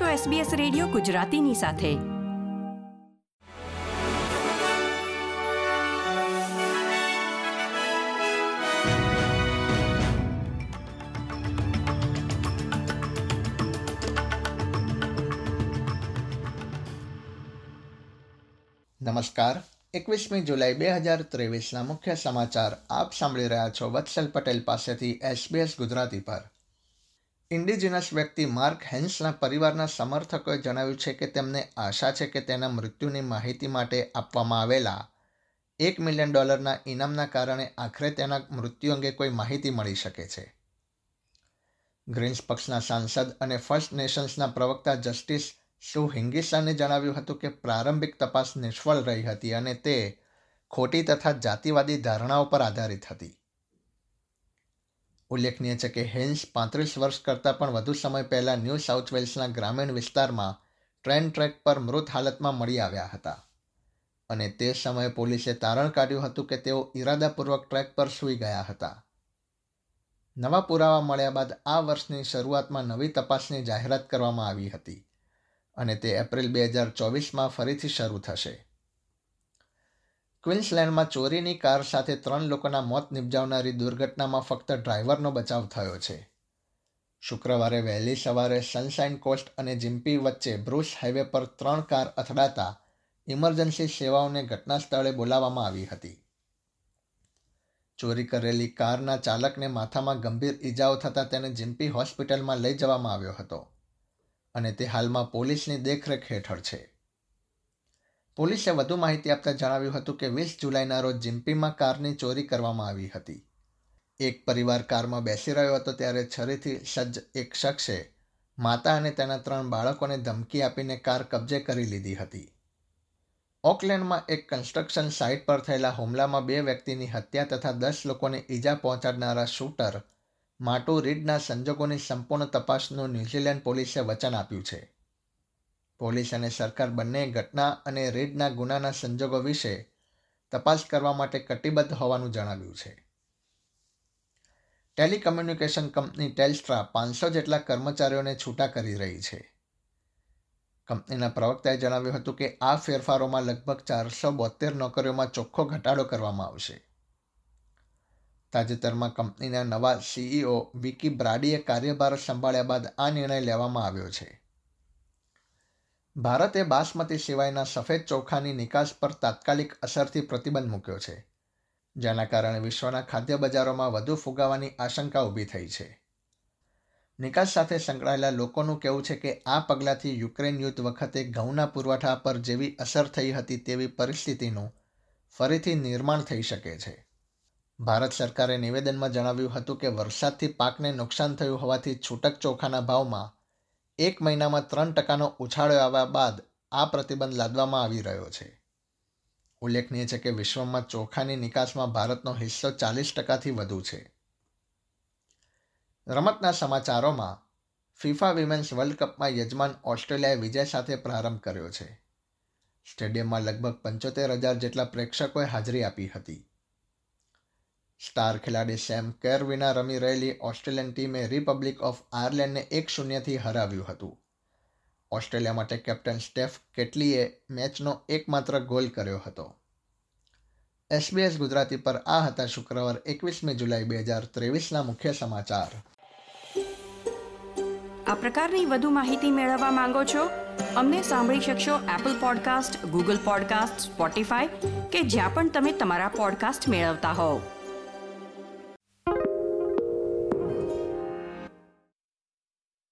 છો SBS radio ગુજરાતીની સાથે. નમસ્કાર. એકવીસમી જુલાઈ બે હજાર ત્રેવીસના મુખ્ય સમાચાર આપ સાંભળી રહ્યા છો વત્સલ પટેલ પાસેથી એસબીએસ ગુજરાતી પર. ઇન્ડિજિનસ વ્યક્તિ માર્ક હેન્સના પરિવારના સમર્થકોએ જણાવ્યું છે કે તેમને આશા છે કે તેના મૃત્યુની માહિતી માટે આપવામાં આવેલા એક મિલિયન ડોલરના ઇનામના કારણે આખરે તેના મૃત્યુ અંગે કોઈ માહિતી મળી શકે છે. ગ્રીન્સ પક્ષના સાંસદ અને ફર્સ્ટ નેશન્સના પ્રવક્તા જસ્ટિસ સુ હિંગિસાને જણાવ્યું હતું કે પ્રારંભિક તપાસ નિષ્ફળ રહી હતી અને તે ખોટી તથા જાતિવાદી ધારણાઓ પર આધારિત હતી. ઉલ્લેખનીય છે કે હેન્સ પાંત્રીસ વર્ષ કરતાં પણ વધુ સમય પહેલાં ન્યૂ સાઉથ વેલ્સના ગ્રામીણ વિસ્તારમાં ટ્રેન ટ્રેક પર મૃત હાલતમાં મળી આવ્યા હતા. અને તે સમયે પોલીસે તારણ કાઢ્યું હતું કે તેઓ ઈરાદાપૂર્વક ટ્રેક પર સૂઈ ગયા હતા. નવા પુરાવા મળ્યા બાદ આ વર્ષની શરૂઆતમાં નવી તપાસની જાહેરાત કરવામાં આવી હતી અને તે એપ્રિલ બે હજાર ચોવીસમાં ફરીથી શરૂ થશે. ક્વિન્સલેન્ડમાં ચોરીની કાર સાથે ત્રણ લોકોના મોત નિપજાવનારી દુર્ઘટનામાં ફક્ત ડ્રાઈવરનો બચાવ થયો છે. શુક્રવારે વહેલી સવારે સનશાઇન કોસ્ટ અને જિમ્પી વચ્ચે બ્રુસ હાઈવે પર ત્રણ કાર અથડાતા ઇમરજન્સી સેવાઓને ઘટના સ્થળે બોલાવવામાં આવી હતી. ચોરી કરેલી કારના ચાલકને માથામાં ગંભીર ઈજાઓ થતાં તેને જિમ્પી હોસ્પિટલમાં લઈ જવામાં આવ્યો હતો અને તે હાલમાં પોલીસની દેખરેખ હેઠળ છે. પોલીસે વધુ માહિતી આપતા જણાવ્યું હતું કે વીસ જુલાઈના રોજ જિમ્પીમાં કારની ચોરી કરવામાં આવી હતી. એક પરિવાર કારમાં બેસી રહ્યો હતો ત્યારે છરીથી સજ્જ એક શખ્સે માતા અને તેના ત્રણ બાળકોને ધમકી આપીને કાર કબજે કરી લીધી હતી. ઓકલેન્ડમાં એક કન્સ્ટ્રક્શન સાઇટ પર થયેલા હુમલામાં બે વ્યક્તિની હત્યા તથા દસ લોકોને ઈજા પહોંચાડનારા શૂટર માટુ રીડના સંજોગોની સંપૂર્ણ તપાસનું ન્યૂઝીલેન્ડ પોલીસે વચન આપ્યું છે. પોલીસ અને સરકાર બંને ઘટના અને રેડના ગુનાના સંજોગો વિશે તપાસ કરવા માટે કટિબદ્ધ હોવાનું જણાવ્યું છે. ટેલિકમ્યુનિકેશન કંપની ટેલસ્ટ્રા પાંચસો જેટલા કર્મચારીઓને છૂટા કરી રહી છે. કંપનીના પ્રવક્તાએ જણાવ્યું હતું કે આ ફેરફારોમાં લગભગ ચારસો બોતેર નોકરીઓમાં ચોખ્ખો ઘટાડો કરવામાં આવશે. તાજેતરમાં કંપનીના નવા સીઈઓ વિકી બ્રાડીએ કાર્યભાર સંભાળ્યા બાદ આ નિર્ણય લેવામાં આવ્યો છે. ભારતે બાસમતી સિવાયના સફેદ ચોખાની નિકાસ પર તાત્કાલિક અસરથી પ્રતિબંધ મૂક્યો છે, જેના કારણે વિશ્વના ખાદ્ય બજારોમાં વધુ ફુગાવાની આશંકા ઊભી થઈ છે. નિકાસ સાથે સંકળાયેલા લોકોનું કહેવું છે કે આ પગલાંથી યુક્રેન યુદ્ધ વખતે ઘઉંના પુરવઠા પર જેવી અસર થઈ હતી તેવી પરિસ્થિતિનું ફરીથી નિર્માણ થઈ શકે છે. ભારત સરકારે નિવેદનમાં જણાવ્યું હતું કે વરસાદથી પાકને નુકસાન થયું હોવાથી છૂટક ચોખાના ભાવમાં એક મહિનામાં ત્રણ ટકાનો ઉછાળો આવ્યા બાદ આ પ્રતિબંધ લાદવામાં આવી રહ્યો છે. ઉલ્લેખનીય છે કે વિશ્વમાં ચોખાની નિકાસમાં ભારતનો હિસ્સો ચાલીસ ટકાથી વધુ છે. રમતના સમાચારોમાં, ફિફા વિમેન્સ વર્લ્ડ કપમાં યજમાન ઓસ્ટ્રેલિયાએ વિજય સાથે પ્રારંભ કર્યો છે. સ્ટેડિયમમાં લગભગ પંચોતેર હજાર જેટલા પ્રેક્ષકોએ હાજરી આપી હતી. સ્ટાર ખેલાડી સેમ કેર વિના રમી રહેલી ઓસ્ટ્રેલિયન ટીમે રિપબ્લિક ઓફ આયર્લેન્ડને એક શૂન્યથી હરાવ્યું હતું. ઓસ્ટ્રેલિયા માટે કેપ્ટન સ્ટેફ કેટલીએ મેચનો એકમાત્ર ગોલ કર્યો હતો. એસબીએસ ગુજરાતી પર આ હતા શુક્રવાર એકવીસમી જુલાઈ બે હજાર ત્રેવીસના મુખ્ય સમાચાર. આ પ્રકારની વધુ માહિતી મેળવવા માંગો છો? અમને સાંભળી શકશો Apple podcast Google podcast Spotify કે જ્યાં પણ તમે તમારા પોડકાસ્ટ મેળવતા હોવ.